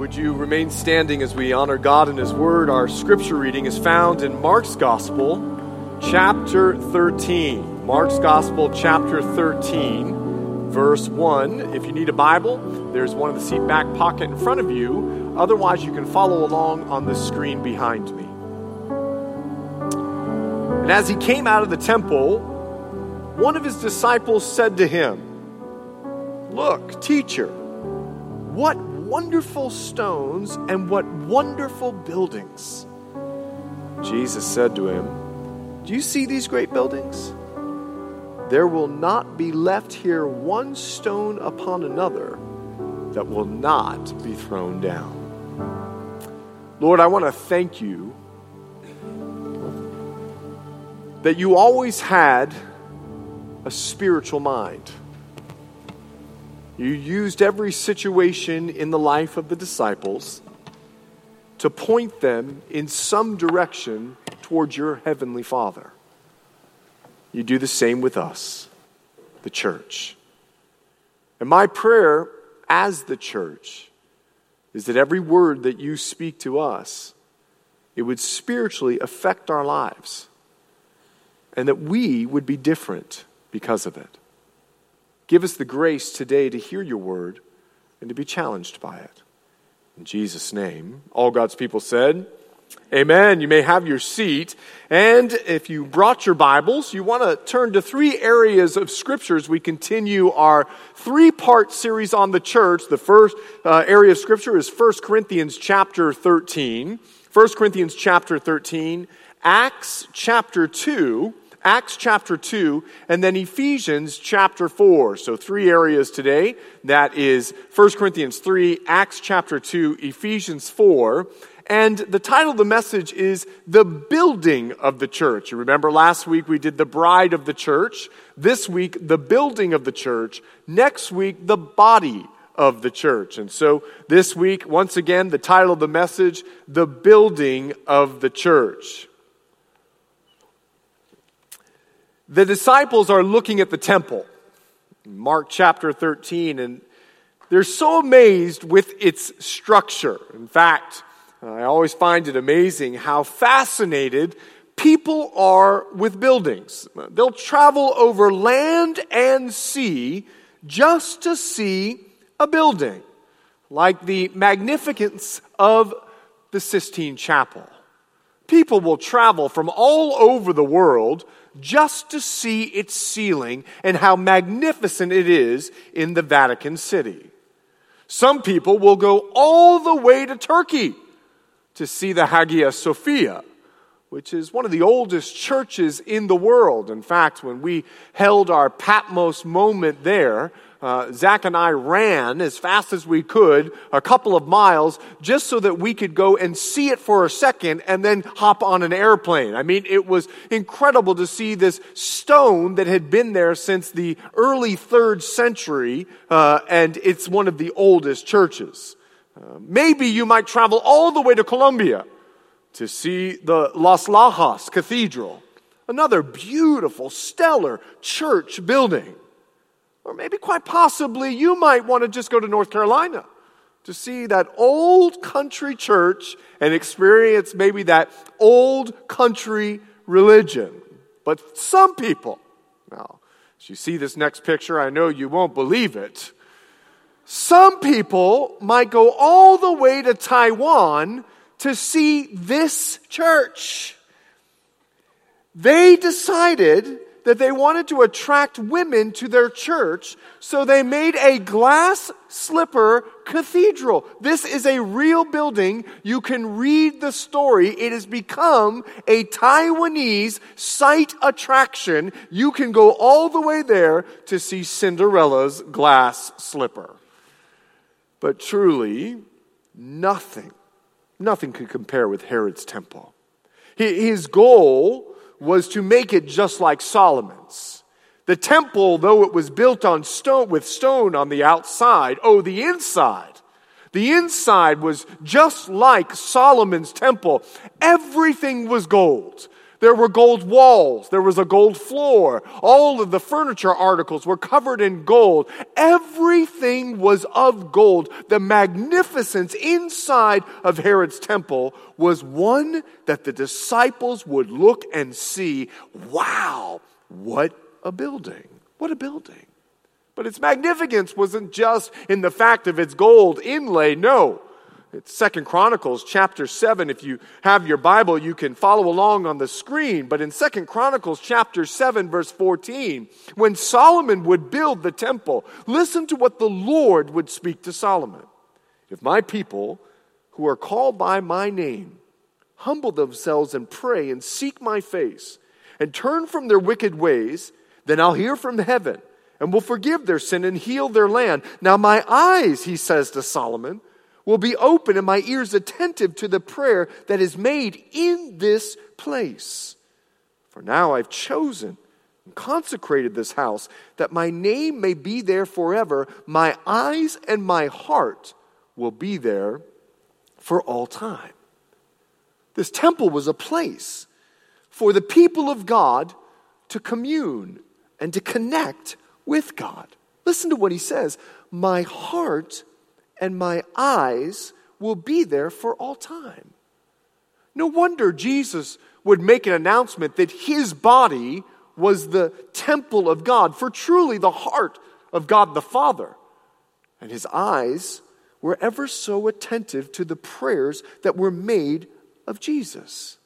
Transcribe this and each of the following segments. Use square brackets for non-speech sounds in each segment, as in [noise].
Would you remain standing as we honor God and His Word? Our scripture reading is found in Mark's Gospel, chapter 13. Mark's Gospel, chapter 13, verse 1. If you need a Bible, there's one in the seat back pocket in front of you. Otherwise, you can follow along on the screen behind me. And as he came out of the temple, one of his disciples said to him, Look, teacher, what wonderful stones and what wonderful buildings. Jesus said to him, Do you see these great buildings? There will not be left here one stone upon another that will not be thrown down. Lord, I want to thank you that you always had a spiritual mind. You used every situation in the life of the disciples to point them in some direction towards your heavenly Father. You do the same with us, the church. And my prayer as the church is that every word that you speak to us, it would spiritually affect our lives and that we would be different because of it. Give us the grace today to hear your word and to be challenged by it. In Jesus' name, all God's people said, Amen. You may have your seat. And if you brought your Bibles, you want to turn to three areas of scriptures. We continue our three part series on the church. The first uh, area of scripture is 1 Corinthians chapter 13. 1 Corinthians chapter 13, Acts chapter 2, Acts chapter 2, and then Ephesians chapter 4. So, three areas today. That is 1 Corinthians 3, Acts chapter 2, Ephesians 4. And the title of the message is The Building of the Church. You remember last week we did the bride of the church. This week, the building of the church. Next week, the body of the church. And so this week, once again, the title of the message, The Building of the Church. The disciples are looking at the temple, Mark chapter 13, and they're so amazed with its structure. In fact, I always find it amazing how fascinated people are with buildings. They'll travel over land and sea just to see a building, like the magnificence of the Sistine Chapel. People will travel from all over the world just to see its ceiling and how magnificent it is in the Vatican City. Some people will go all the way to Turkey to see the Hagia Sophia, which is one of the oldest churches in the world. In fact, when we held our Patmos moment there, uh, Zach and I ran as fast as we could, a couple of miles, just so that we could go and see it for a second and then hop on an airplane. I mean, it was incredible to see this stone that had been there since the early third century, uh, and it's one of the oldest churches. Uh, maybe you might travel all the way to Colombia to see the Las Lajas Cathedral, another beautiful, stellar church building. Or maybe quite possibly you might want to just go to North Carolina to see that old country church and experience maybe that old country religion. But some people, now, as you see this next picture, I know you won't believe it. Some people might go all the way to Taiwan to see this church. They decided that they wanted to attract women to their church, so they made a glass slipper cathedral. This is a real building. You can read the story. It has become a Taiwanese site attraction. You can go all the way there to see Cinderella's glass slipper. But truly, nothing, nothing could compare with Herod's temple. His goal was to make it just like Solomon's. The temple, though it was built on stone with stone on the outside, oh, the inside. The inside was just like Solomon's temple. Everything was gold. There were gold walls. There was a gold floor. All of the furniture articles were covered in gold. Everything was of gold. The magnificence inside of Herod's temple was one that the disciples would look and see. Wow, what a building! What a building. But its magnificence wasn't just in the fact of its gold inlay. No. It's Second Chronicles chapter 7. If you have your Bible, you can follow along on the screen. But in Second Chronicles chapter 7, verse 14, when Solomon would build the temple, listen to what the Lord would speak to Solomon. If my people who are called by my name humble themselves and pray and seek my face and turn from their wicked ways, then I'll hear from heaven and will forgive their sin and heal their land. Now my eyes, he says to Solomon, will be open and my ears attentive to the prayer that is made in this place. For now I've chosen and consecrated this house that my name may be there forever. My eyes and my heart will be there for all time. This temple was a place for the people of God to commune and to connect with God. Listen to what he says My heart and my eyes will be there for all time. No wonder Jesus would make an announcement that his body was the temple of God, for truly the heart of God the Father. And his eyes were ever so attentive to the prayers that were made of Jesus.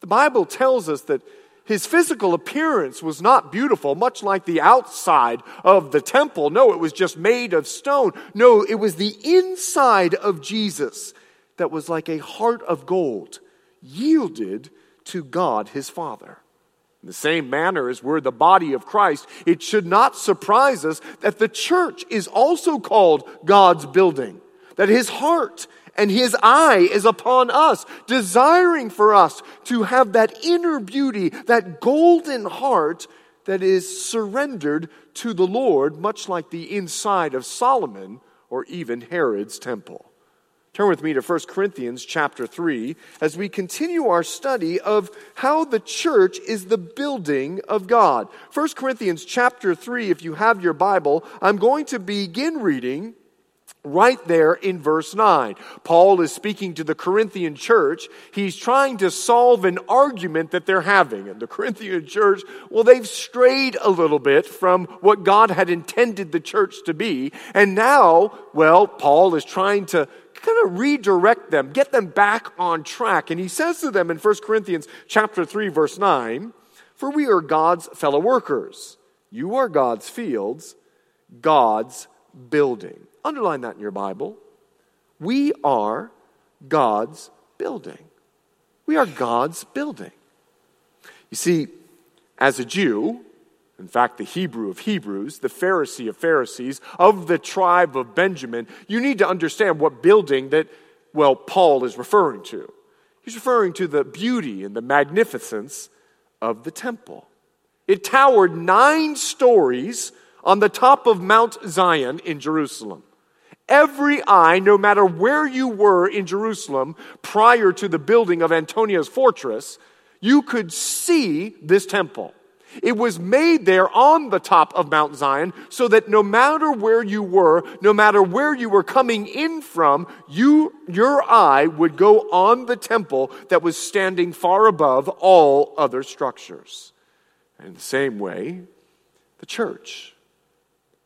The Bible tells us that his physical appearance was not beautiful, much like the outside of the temple. No, it was just made of stone. No, it was the inside of Jesus that was like a heart of gold, yielded to God his Father. In the same manner as we're the body of Christ, it should not surprise us that the church is also called God's building, that his heart and his eye is upon us, desiring for us to have that inner beauty, that golden heart that is surrendered to the Lord, much like the inside of Solomon or even Herod's temple. Turn with me to 1 Corinthians chapter 3 as we continue our study of how the church is the building of God. 1 Corinthians chapter 3, if you have your Bible, I'm going to begin reading right there in verse 9. Paul is speaking to the Corinthian church. He's trying to solve an argument that they're having. And the Corinthian church, well, they've strayed a little bit from what God had intended the church to be. And now, well, Paul is trying to kind of redirect them, get them back on track. And he says to them in 1 Corinthians chapter 3 verse 9, "For we are God's fellow workers. You are God's fields, God's building." Underline that in your Bible. We are God's building. We are God's building. You see, as a Jew, in fact, the Hebrew of Hebrews, the Pharisee of Pharisees, of the tribe of Benjamin, you need to understand what building that, well, Paul is referring to. He's referring to the beauty and the magnificence of the temple. It towered nine stories on the top of Mount Zion in Jerusalem. Every eye, no matter where you were in Jerusalem prior to the building of Antonia's fortress, you could see this temple. It was made there on the top of Mount Zion so that no matter where you were, no matter where you were coming in from, you, your eye would go on the temple that was standing far above all other structures. And in the same way, the church.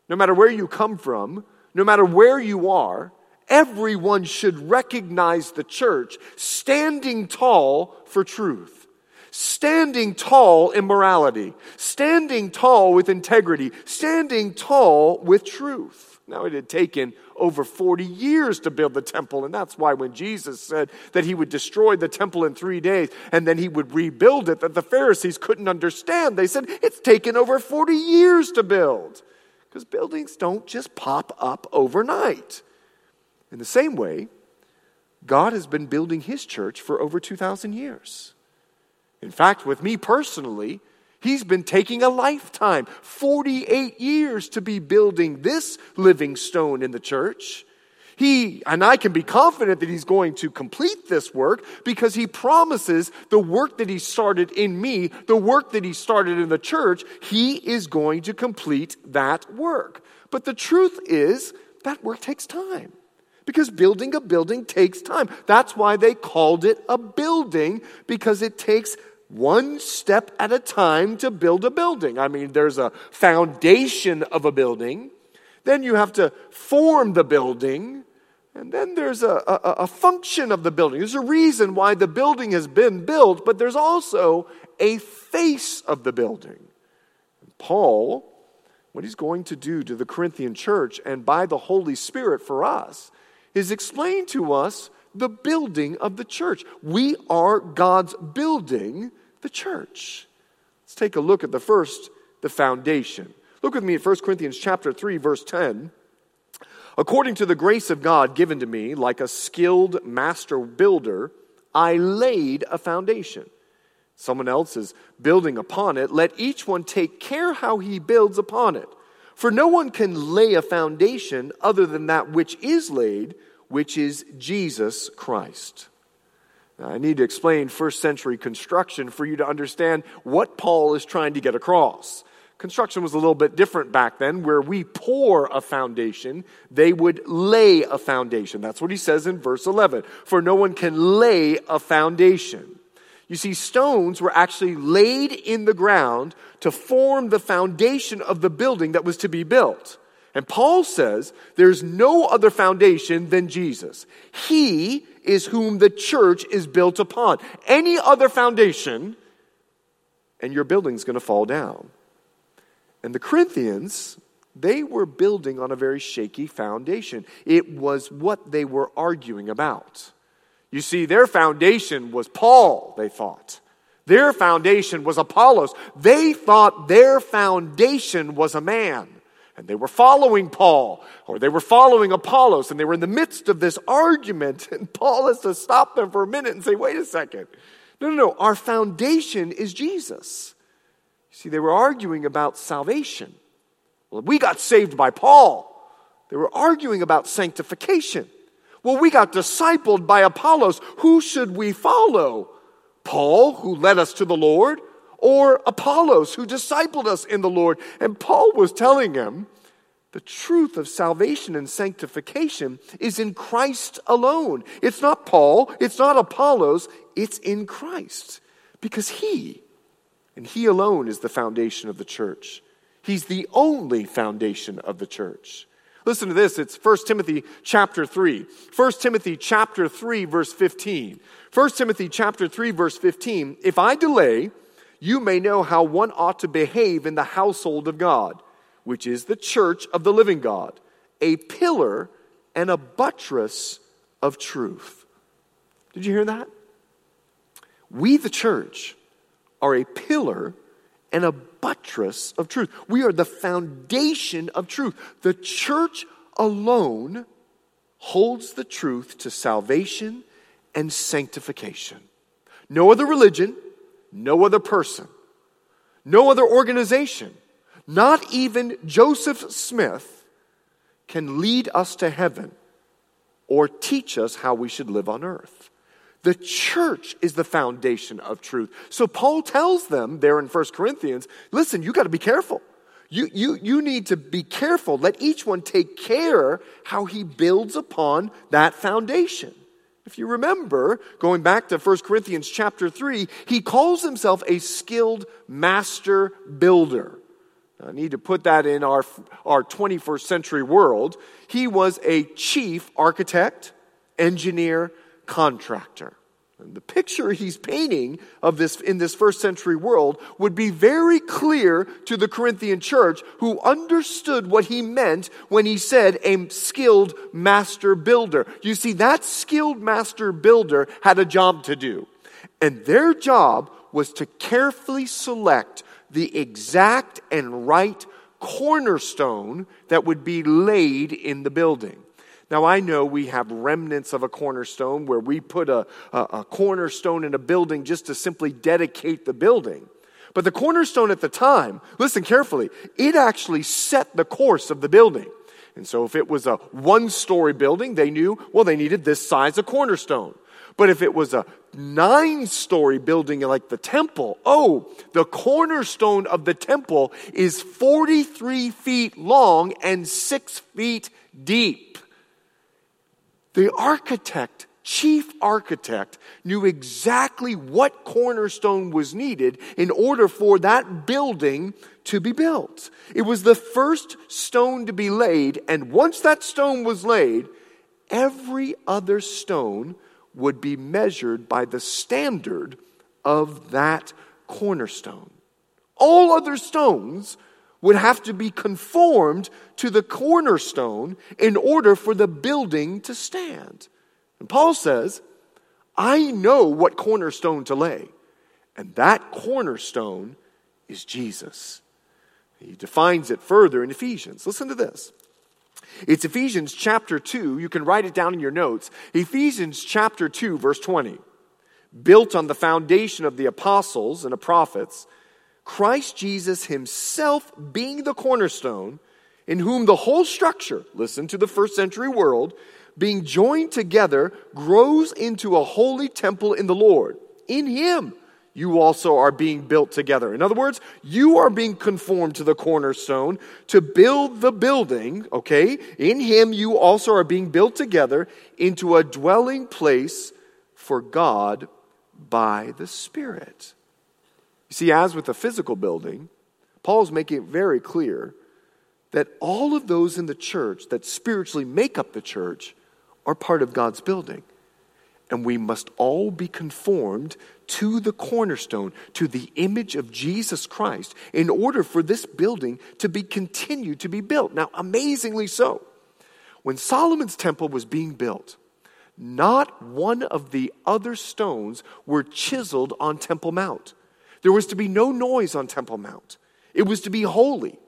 No matter where you come from, no matter where you are, everyone should recognize the church standing tall for truth, standing tall in morality, standing tall with integrity, standing tall with truth. Now, it had taken over 40 years to build the temple, and that's why when Jesus said that he would destroy the temple in three days and then he would rebuild it, that the Pharisees couldn't understand. They said, It's taken over 40 years to build. Because buildings don't just pop up overnight. In the same way, God has been building his church for over 2,000 years. In fact, with me personally, he's been taking a lifetime 48 years to be building this living stone in the church. He and I can be confident that he's going to complete this work because he promises the work that he started in me, the work that he started in the church, he is going to complete that work. But the truth is that work takes time. Because building a building takes time. That's why they called it a building, because it takes one step at a time to build a building. I mean, there's a foundation of a building, then you have to form the building, and then there's a, a, a, function of the building. There's a reason why the building has been built, but there's also a face of the building. Paul, what he's going to do to the Corinthian church and by the Holy Spirit for us is explain to us the building of the church. We are God's building, the church. Let's take a look at the first, the foundation. Look with me at 1 Corinthians chapter 3 verse 10. According to the grace of God given to me, like a skilled master builder, I laid a foundation. Someone else is building upon it. Let each one take care how he builds upon it. For no one can lay a foundation other than that which is laid, which is Jesus Christ. Now, I need to explain first century construction for you to understand what Paul is trying to get across. Construction was a little bit different back then, where we pour a foundation, they would lay a foundation. That's what he says in verse 11. For no one can lay a foundation. You see, stones were actually laid in the ground to form the foundation of the building that was to be built. And Paul says there's no other foundation than Jesus. He is whom the church is built upon. Any other foundation, and your building's going to fall down. And the Corinthians, they were building on a very shaky foundation. It was what they were arguing about. You see, their foundation was Paul, they thought. Their foundation was Apollos. They thought their foundation was a man. And they were following Paul, or they were following Apollos, and they were in the midst of this argument. [laughs] And Paul has to stop them for a minute and say, wait a second. No, no, no. Our foundation is Jesus. See, they were arguing about salvation. Well, we got saved by Paul. They were arguing about sanctification. Well, we got discipled by Apollos. Who should we follow? Paul, who led us to the Lord, or Apollos, who discipled us in the Lord? And Paul was telling him the truth of salvation and sanctification is in Christ alone. It's not Paul, it's not Apollos, it's in Christ. Because he, and he alone, is the foundation of the church. He's the only foundation of the church. Listen to this. It's 1 Timothy chapter 3. 1 Timothy chapter 3 verse 15. 1 Timothy chapter 3 verse 15. If I delay, you may know how one ought to behave in the household of God, which is the church of the living God, a pillar and a buttress of truth. Did you hear that? We, the church, are a pillar and a buttress of truth. We are the foundation of truth. The church alone holds the truth to salvation and sanctification. No other religion, no other person, no other organization, not even Joseph Smith can lead us to heaven or teach us how we should live on earth. The church is the foundation of truth. So Paul tells them there in 1 Corinthians listen, you got to be careful. You, you, you need to be careful. Let each one take care how he builds upon that foundation. If you remember, going back to 1 Corinthians chapter 3, he calls himself a skilled master builder. I need to put that in our, our 21st century world. He was a chief architect, engineer, contractor. And the picture he's painting of this in this first century world would be very clear to the Corinthian church who understood what he meant when he said a skilled master builder. You see, that skilled master builder had a job to do. And their job was to carefully select the exact and right cornerstone that would be laid in the building. Now, I know we have remnants of a cornerstone where we put a, a, a, cornerstone in a building just to simply dedicate the building. But the cornerstone at the time, listen carefully, it actually set the course of the building. And so if it was a one story building, they knew, well, they needed this size of cornerstone. But if it was a nine story building like the temple, oh, the cornerstone of the temple is 43 feet long and six feet deep. The architect chief architect knew exactly what cornerstone was needed in order for that building to be built. It was the first stone to be laid, and once that stone was laid, every other stone would be measured by the standard of that cornerstone. All other stones would have to be conformed to the cornerstone in order for the building to stand. And Paul says, I know what cornerstone to lay, and that cornerstone is Jesus. He defines it further in Ephesians. Listen to this. It's Ephesians chapter 2. You can write it down in your notes. Ephesians chapter 2, verse 20. Built on the foundation of the apostles and the prophets, Christ Jesus himself being the cornerstone, in whom the whole structure, listen to the first century world, being joined together, grows into a holy temple in the Lord. In him, you also are being built together. In other words, you are being conformed to the cornerstone to build the building, okay? In him, you also are being built together into a dwelling place for God by the Spirit. You see, as with the physical building, Paul is making it very clear that all of those in the church that spiritually make up the church are part of God's building. And we must all be conformed to the cornerstone, to the image of Jesus Christ, in order for this building to be continued to be built. Now, amazingly so, when Solomon's temple was being built, not one of the other stones were chiseled on Temple Mount. There was to be no noise on Temple Mount. It was to be holy.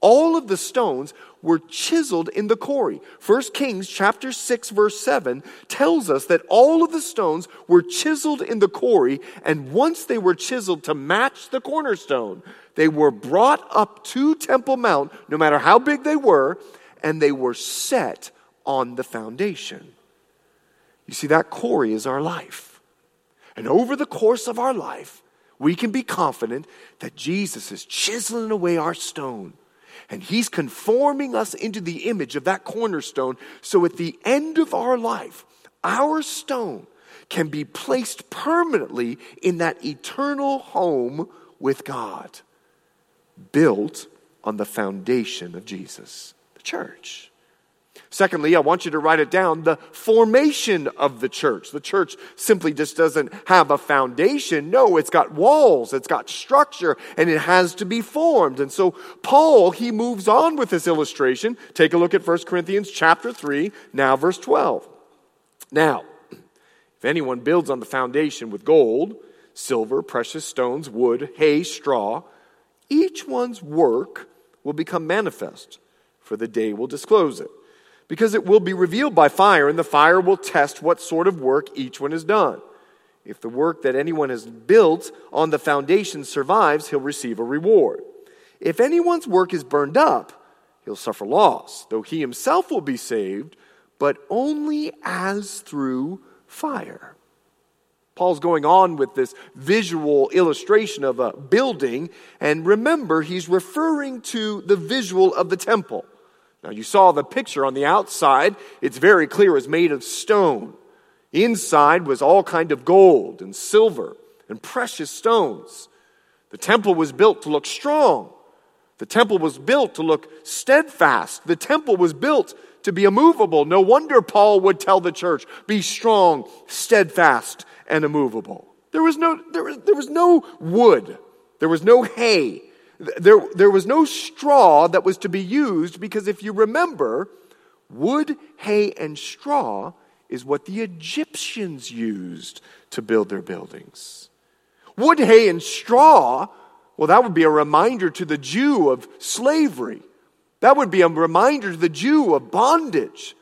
All of the stones were chiseled in the quarry. 1 Kings chapter 6 verse 7 tells us that all of the stones were chiseled in the quarry and once they were chiseled to match the cornerstone, they were brought up to Temple Mount no matter how big they were and they were set on the foundation. You see that quarry is our life. And over the course of our life, we can be confident that Jesus is chiseling away our stone and He's conforming us into the image of that cornerstone. So at the end of our life, our stone can be placed permanently in that eternal home with God, built on the foundation of Jesus, the church. Secondly, I want you to write it down the formation of the church. The church simply just doesn't have a foundation. No, it's got walls, it's got structure, and it has to be formed. And so Paul, he moves on with this illustration. Take a look at 1 Corinthians chapter 3, now verse 12. Now, if anyone builds on the foundation with gold, silver, precious stones, wood, hay, straw, each one's work will become manifest, for the day will disclose it because it will be revealed by fire, and the fire will test what sort of work each one has done. If the work that anyone has built on the foundation survives, he'll receive a reward. If anyone's work is burned up, he'll suffer loss, though he himself will be saved, but only as through fire. Paul's going on with this visual illustration of a building, and remember, he's referring to the visual of the temple. Now, you saw the picture on the outside. It's very clear it's made of stone. Inside was all kind of gold and silver and precious stones. The temple was built to look strong. The temple was built to look steadfast. The temple was built to be immovable. No wonder Paul would tell the church, be strong, steadfast, and immovable. There was no, there was, there was no wood. There was no hay. There, there was no straw that was to be used because if you remember, wood, hay, and straw is what the Egyptians used to build their buildings. Wood, hay, and straw, well, that would be a reminder to the Jew of slavery. That would be a reminder to the Jew of bondage.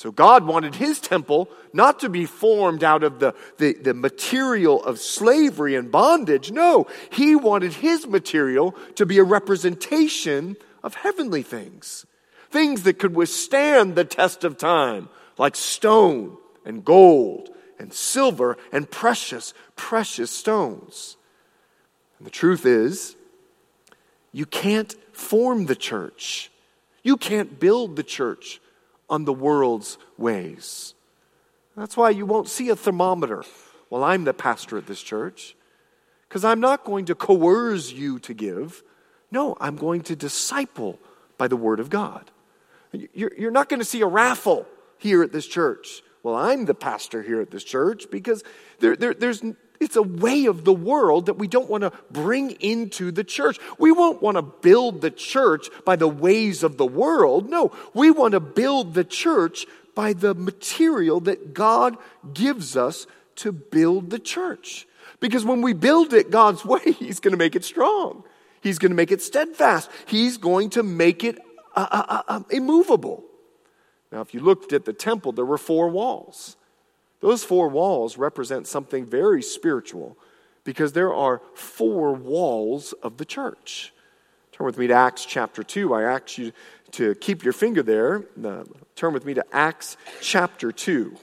So God wanted his temple not to be formed out of the, the, the, material of slavery and bondage. No, he wanted his material to be a representation of heavenly things. things that could withstand the test of time, like stone and gold and silver and precious, precious stones. And the truth is, you can't form the church. You can't build the church on the world's ways. That's why you won't see a thermometer while I'm the pastor at this church, because I'm not going to coerce you to give. No, I'm going to disciple by the Word of God. You're, you're not going to see a raffle here at this church. Well, I'm the pastor here at this church because there, there, there's, it's a way of the world that we don't want to bring into the church. We won't want to build the church by the ways of the world. No, we want to build the church by the material that God gives us to build the church. Because when we build it God's [laughs] way, He's going to make it strong. He's going to make it steadfast. He's going to make it uh, uh, uh, uh, immovable. Now, if you looked at the temple, there were four walls. Those four walls represent something very spiritual because there are four walls of the church. Turn with me to Acts chapter 2. I ask you to keep your finger there. Uh, turn with me to Acts chapter 2.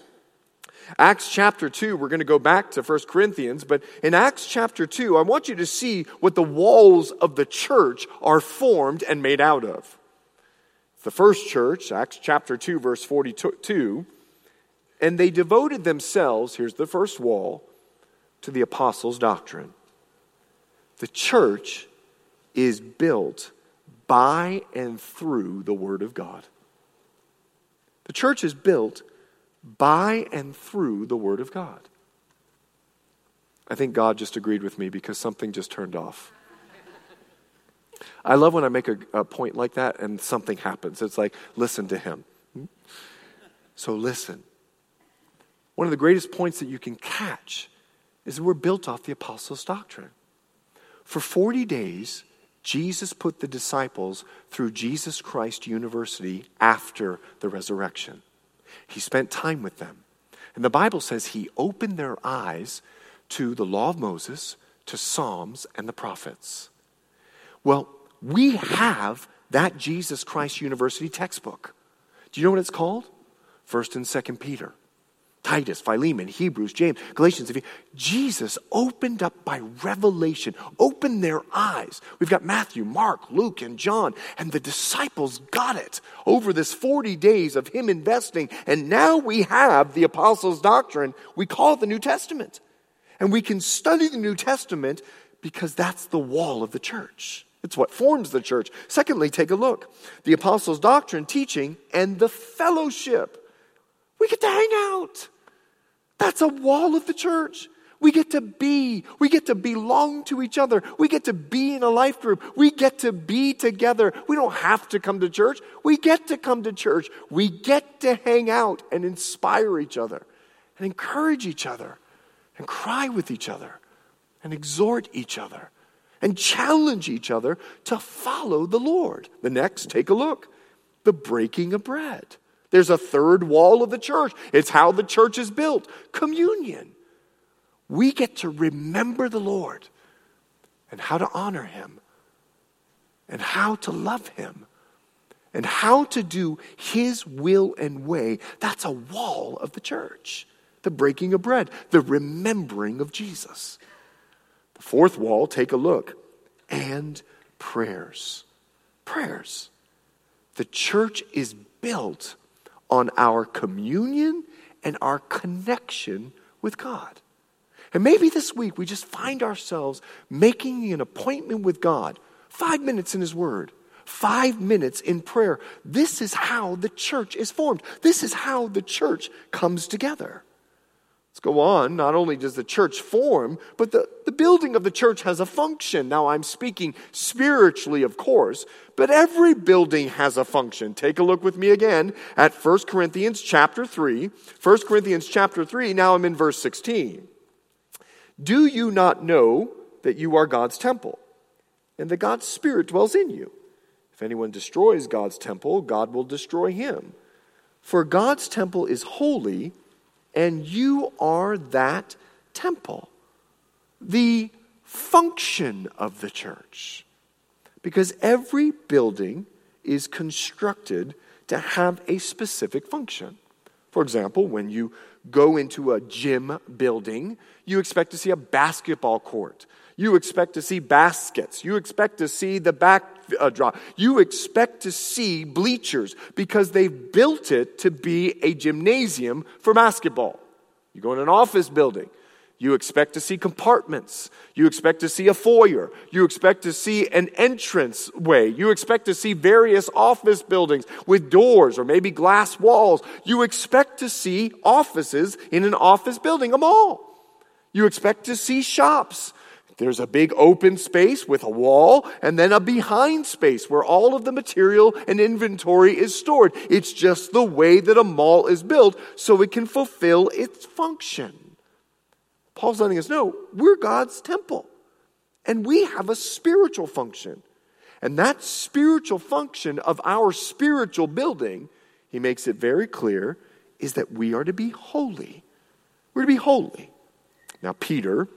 Acts chapter 2, we're going to go back to 1 Corinthians, but in Acts chapter 2, I want you to see what the walls of the church are formed and made out of. The first church, Acts chapter 2, verse 42, and they devoted themselves, here's the first wall, to the apostles' doctrine. The church is built by and through the Word of God. The church is built by and through the Word of God. I think God just agreed with me because something just turned off. I love when I make a, a, point like that and something happens. It's like, listen to him. Hmm? So listen. One of the greatest points that you can catch is that we're built off the apostles' doctrine. For 40 days, Jesus put the disciples through Jesus Christ University after the resurrection. He spent time with them. And the Bible says he opened their eyes to the law of Moses, to Psalms, and the prophets. Well, we have that Jesus Christ University textbook. Do you know what it's called? First and Second Peter. Titus, Philemon, Hebrews, James, Galatians. Jesus opened up by revelation, opened their eyes. We've got Matthew, Mark, Luke, and John, and the disciples got it over this 40 days of him investing. And now we have the apostles' doctrine. We call the New Testament. And we can study the New Testament because that's the wall of the church. It's what forms the church. Secondly, take a look. The apostles' doctrine, teaching, and the fellowship. We get to hang out. That's a wall of the church. We get to be, we get to belong to each other. We get to be in a life group. We get to be together. We don't have to come to church. We get to come to church. We get to hang out and inspire each other and encourage each other and cry with each other and exhort each other and challenge each other to follow the Lord. The next, take a look the breaking of bread. There's a third wall of the church. It's how the church is built communion. We get to remember the Lord and how to honor Him and how to love Him and how to do His will and way. That's a wall of the church. The breaking of bread, the remembering of Jesus. The fourth wall, take a look, and prayers. Prayers. The church is built on our communion and our connection with God. And maybe this week we just find ourselves making an appointment with God, five minutes in His Word, five minutes in prayer. This is how the church is formed, this is how the church comes together. Let's go on. Not only does the church form, but the, the building of the church has a function. Now, I'm speaking spiritually, of course, but every building has a function. Take a look with me again at 1 Corinthians chapter 3. 1 Corinthians chapter 3, now I'm in verse 16. Do you not know that you are God's temple and that God's Spirit dwells in you? If anyone destroys God's temple, God will destroy him. For God's temple is holy and you are that temple, the function of the church. Because every building is constructed to have a specific function. For example, when you go into a gym building, you expect to see a basketball court. You expect to see baskets. You expect to see the backdrop. Uh, you expect to see bleachers because they've built it to be a gymnasium for basketball. You go in an office building. You expect to see compartments. You expect to see a foyer. You expect to see an entrance way. You expect to see various office buildings with doors or maybe glass walls. You expect to see offices in an office building, a mall. You expect to see shops. There's a big open space with a wall and then a behind space where all of the material and inventory is stored. It's just the way that a mall is built so it can fulfill its function. Paul's letting us know we're God's temple and we have a spiritual function. And that spiritual function of our spiritual building, he makes it very clear, is that we are to be holy. We're to be holy. Now, Peter,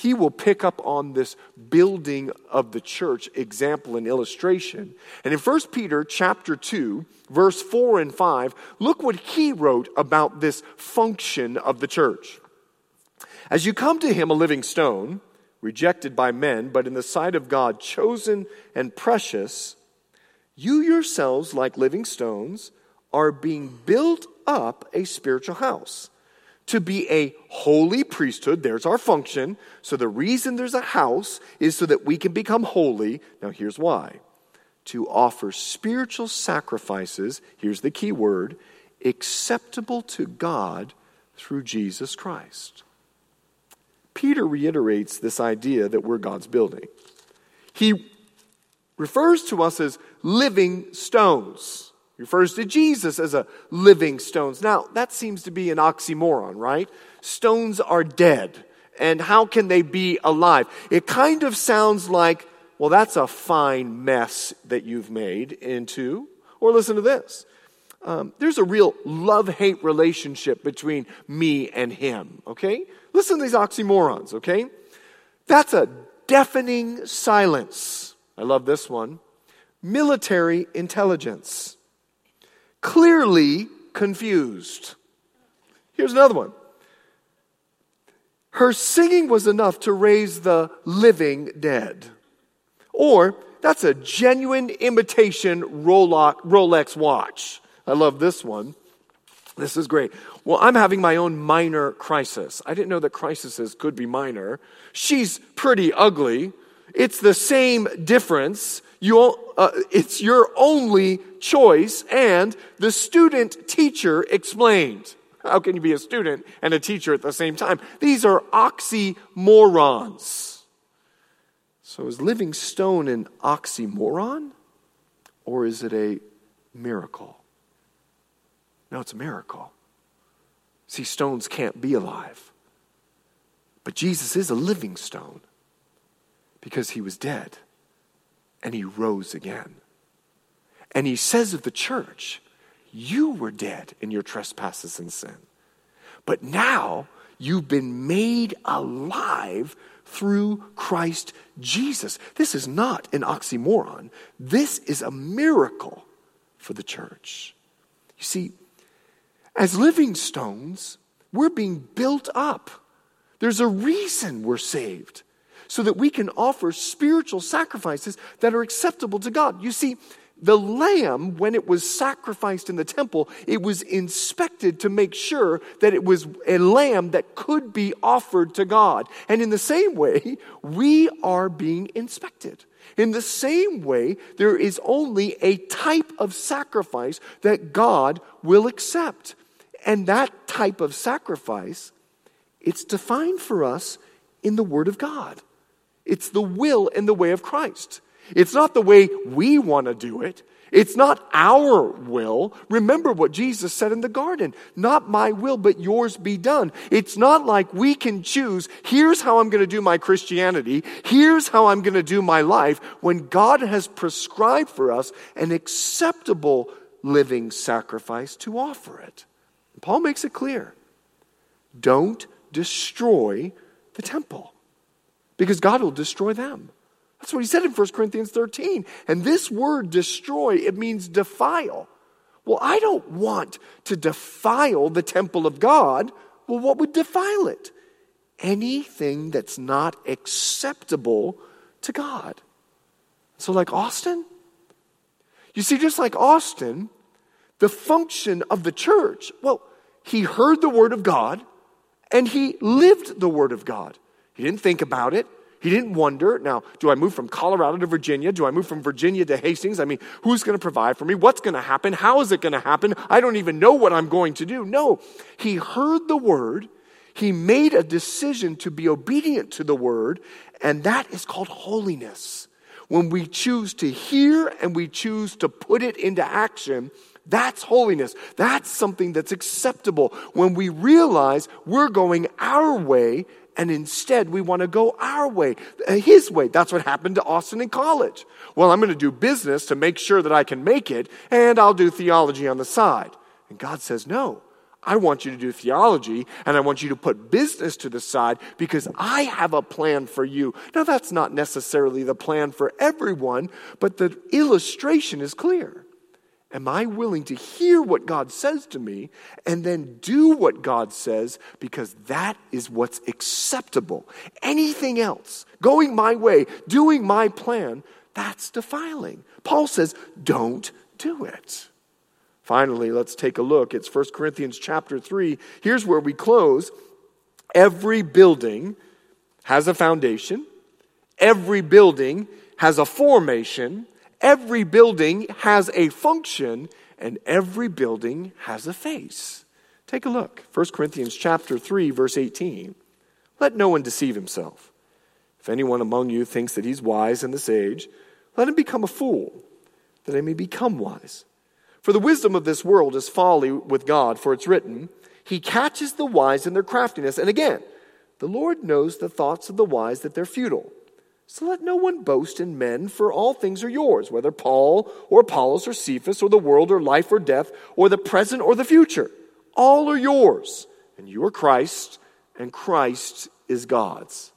he will pick up on this building of the church example and illustration. And in 1 Peter chapter 2, verse 4 and 5, look what he wrote about this function of the church. As you come to him, a living stone, rejected by men, but in the sight of God, chosen and precious, you yourselves, like living stones, are being built up a spiritual house to be a holy priesthood. There's our function. So the reason there's a house is so that we can become holy. Now, here's why to offer spiritual sacrifices, here's the key word, acceptable to God through Jesus Christ. Peter reiterates this idea that we're God's building. He refers to us as living stones. Refers to Jesus as a living stones. Now, that seems to be an oxymoron, right? Stones are dead. And how can they be alive? It kind of sounds like, well, that's a fine mess that you've made into. Or listen to this. Um, there's a real love hate relationship between me and him, okay? Listen to these oxymorons, okay? That's a deafening silence. I love this one. Military intelligence. Clearly confused. Here's another one. Her singing was enough to raise the living dead. Or, that's a genuine imitation Rolex watch. I love this one. This is great. Well, I'm having my own minor crisis. I didn't know that crises could be minor. She's pretty ugly. It's the same difference. You, uh, it's your only choice. And the student teacher explained. How can you be a student and a teacher at the same time? These are oxymorons. So is living stone an oxymoron? Or is it a miracle? No, it's a miracle. See, stones can't be alive. But Jesus is a living stone because he was dead and he rose again. And he says of the church, You were dead in your trespasses and sin. But now you've been made alive through Christ Jesus. This is not an oxymoron. This is a miracle for the church. You see, as living stones, we're being built up. There's a reason we're saved, so that we can offer spiritual sacrifices that are acceptable to God. You see, the lamb, when it was sacrificed in the temple, it was inspected to make sure that it was a lamb that could be offered to God. And in the same way, we are being inspected. In the same way, there is only a type of sacrifice that God will accept. And that type of sacrifice, it's defined for us in the Word of God. It's the will and the way of Christ. It's not the way we want to do it. It's not our will. Remember what Jesus said in the garden Not my will, but yours be done. It's not like we can choose, here's how I'm going to do my Christianity, here's how I'm going to do my life, when God has prescribed for us an acceptable living sacrifice to offer it. Paul makes it clear don't destroy the temple because God will destroy them. That's what he said in 1 Corinthians 13. And this word destroy, it means defile. Well, I don't want to defile the temple of God. Well, what would defile it? Anything that's not acceptable to God. So, like Austin? You see, just like Austin, the function of the church, well, he heard the word of God and he lived the word of God. He didn't think about it. He didn't wonder, now, do I move from Colorado to Virginia? Do I move from Virginia to Hastings? I mean, who's going to provide for me? What's going to happen? How is it going to happen? I don't even know what I'm going to do. No, he heard the word. He made a decision to be obedient to the word, and that is called holiness. When we choose to hear and we choose to put it into action, that's holiness. That's something that's acceptable when we realize we're going our way and instead we want to go our way, uh, his way. That's what happened to Austin in college. Well, I'm going to do business to make sure that I can make it, and I'll do theology on the side. And God says, No. I want you to do theology and I want you to put business to the side because I have a plan for you. Now, that's not necessarily the plan for everyone, but the illustration is clear. Am I willing to hear what God says to me and then do what God says because that is what's acceptable? Anything else, going my way, doing my plan, that's defiling. Paul says, don't do it. Finally, let's take a look. It's 1 Corinthians chapter 3. Here's where we close. Every building has a foundation, every building has a formation, Every building has a function and every building has a face. Take a look. 1 Corinthians chapter 3 verse 18. Let no one deceive himself. If anyone among you thinks that he's wise in this age, let him become a fool, that he may become wise. For the wisdom of this world is folly with God, for it's written, He catches the wise in their craftiness. And again, the Lord knows the thoughts of the wise that they're futile. So let no one boast in men, for all things are yours, whether Paul or Apollos or Cephas or the world or life or death or the present or the future. All are yours, and you are Christ, and Christ is God's.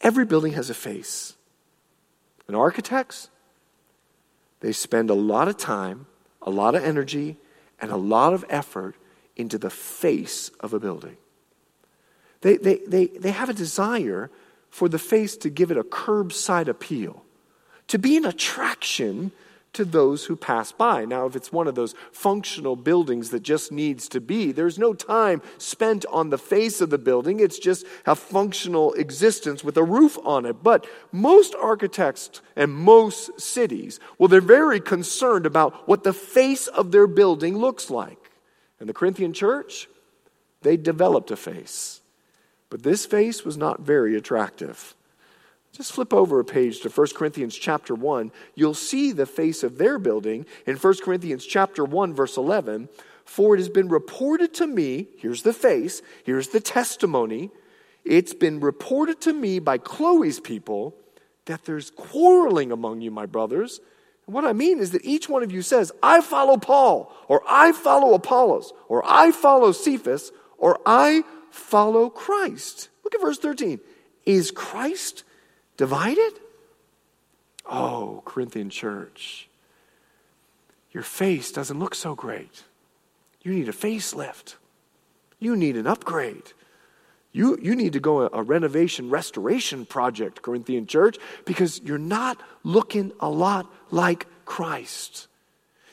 Every building has a face. And architects, they spend a lot of time, a lot of energy, and a lot of effort into the face of a building. They, they, they, they have a desire for the face to give it a curbside appeal, to be an attraction to those who pass by. Now, if it's one of those functional buildings that just needs to be, there's no time spent on the face of the building. It's just a functional existence with a roof on it. But most architects and most cities, well, they're very concerned about what the face of their building looks like. And the Corinthian church, they developed a face. But this face was not very attractive. Just flip over a page to 1 Corinthians chapter 1. You'll see the face of their building in 1 Corinthians chapter 1 verse 11. For it has been reported to me, here's the face, here's the testimony. It's been reported to me by Chloe's people that there's quarreling among you, my brothers. And what I mean is that each one of you says, I follow Paul, or I follow Apollos, or I follow Cephas, or I follow Christ. Look at verse 13. Is Christ divided? Oh, Corinthian church, your face doesn't look so great. You need a facelift. You need an upgrade. You, you need to go a, a renovation restoration project, Corinthian church, because you're not looking a lot like Christ.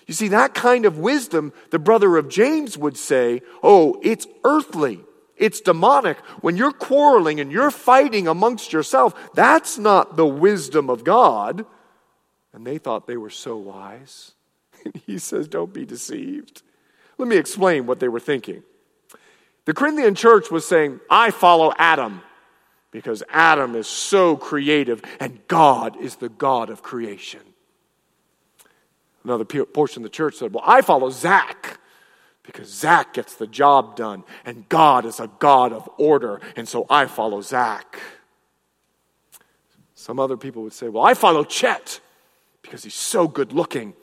You see, that kind of wisdom, the brother of James would say, oh, it's earthly. It's demonic. When you're quarreling and you're fighting amongst yourself, that's not the wisdom of God. And they thought they were so wise. And [laughs] he says, Don't be deceived. Let me explain what they were thinking. The Corinthian church was saying, I follow Adam because Adam is so creative and God is the God of creation. Another portion of the church said, Well, I follow Zach because Zach gets the job done, and God is a God of order, and so I follow Zach. Some other people would say, Well, I follow Chet because he's so good looking.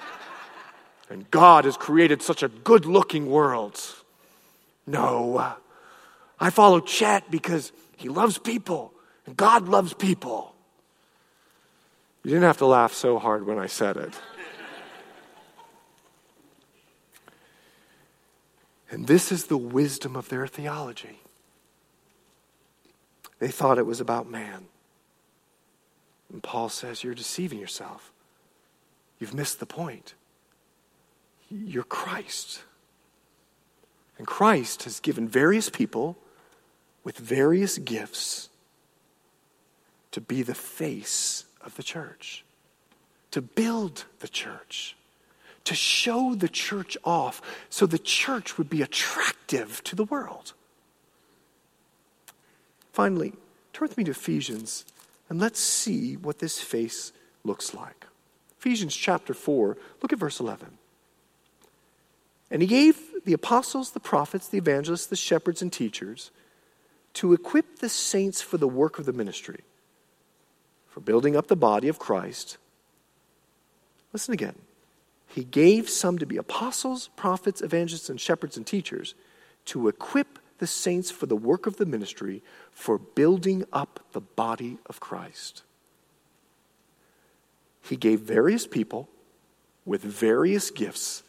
[laughs] and God has created such a good looking world. No, I follow Chet because he loves people and God loves people. You didn't have to laugh so hard when I said it. And this is the wisdom of their theology. They thought it was about man. And Paul says, You're deceiving yourself. You've missed the point. You're Christ. And Christ has given various people with various gifts to be the face of the church, to build the church, to show the church off so the church would be attractive to the world. Finally, turn with me to Ephesians and let's see what this face looks like. Ephesians chapter 4, look at verse 11. And he gave the apostles, the prophets, the evangelists, the shepherds, and teachers to equip the saints for the work of the ministry, for building up the body of Christ. Listen again. He gave some to be apostles, prophets, evangelists, and shepherds and teachers to equip the saints for the work of the ministry, for building up the body of Christ. He gave various people with various gifts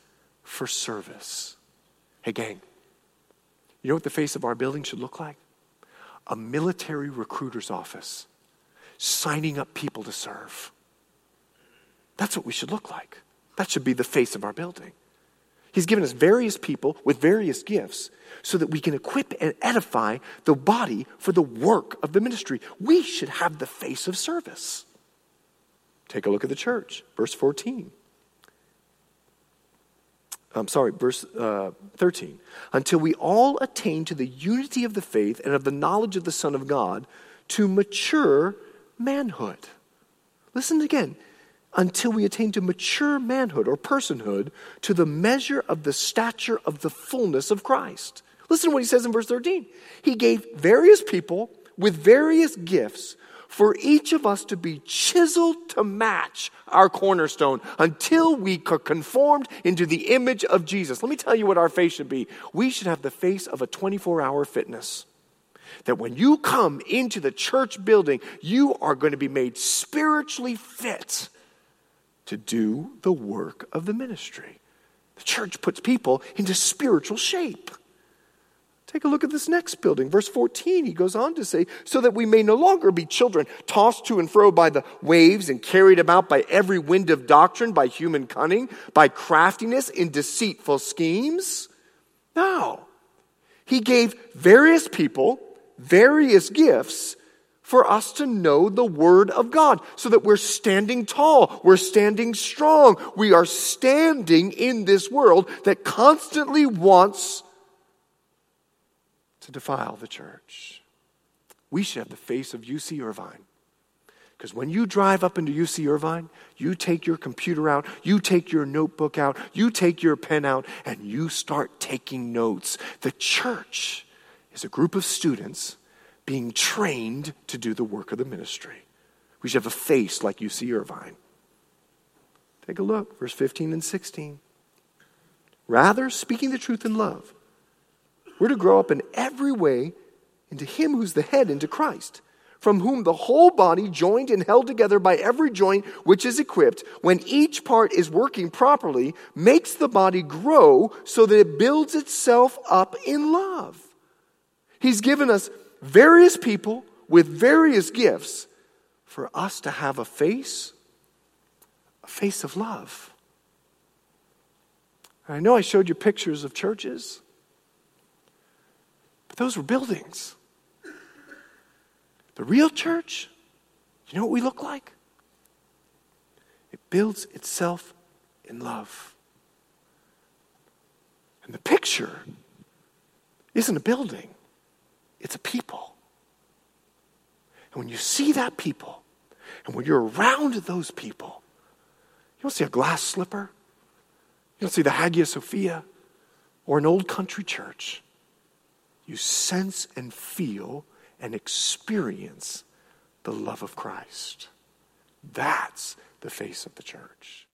for service. Hey, gang, you know what the face of our building should look like? A military recruiter's office signing up people to serve. That's what we should look like. That should be the face of our building. He's given us various people with various gifts so that we can equip and edify the body for the work of the ministry. We should have the face of service. Take a look at the church, verse 14. I'm sorry, verse uh, 13. Until we all attain to the unity of the faith and of the knowledge of the Son of God to mature manhood. Listen again. Until we attain to mature manhood or personhood to the measure of the stature of the fullness of Christ. Listen to what he says in verse 13. He gave various people with various gifts for each of us to be chiseled to match our cornerstone until we are conformed into the image of Jesus. Let me tell you what our face should be. We should have the face of a 24 hour fitness. That when you come into the church building, you are going to be made spiritually fit to do the work of the ministry. The church puts people into spiritual shape. Take a look at this next building. Verse 14, he goes on to say, so that we may no longer be children tossed to and fro by the waves and carried about by every wind of doctrine, by human cunning, by craftiness in deceitful schemes. No. He gave various people various gifts for us to know the Word of God so that we're standing tall, we're standing strong, we are standing in this world that constantly wants to defile the church. We should have the face of UC Irvine. Because when you drive up into UC Irvine, you take your computer out, you take your notebook out, you take your pen out, and you start taking notes. The church is a group of students being trained to do the work of the ministry. We should have a face like UC Irvine. Take a look, verse 15 and 16. Rather, speaking the truth in love, we're to grow up in every way into Him who's the head, into Christ, from whom the whole body, joined and held together by every joint which is equipped, when each part is working properly, makes the body grow so that it builds itself up in love. He's given us various people with various gifts for us to have a face, a face of love. I know I showed you pictures of churches. But those were buildings. The real church, you know what we look like? It builds itself in love. And the picture isn't a building, it's a people. And when you see that people, and when you're around those people, you don't see a glass slipper, you don't see the Hagia Sophia or an old country church you sense and feel and experience the love of Christ. That's the face of the church.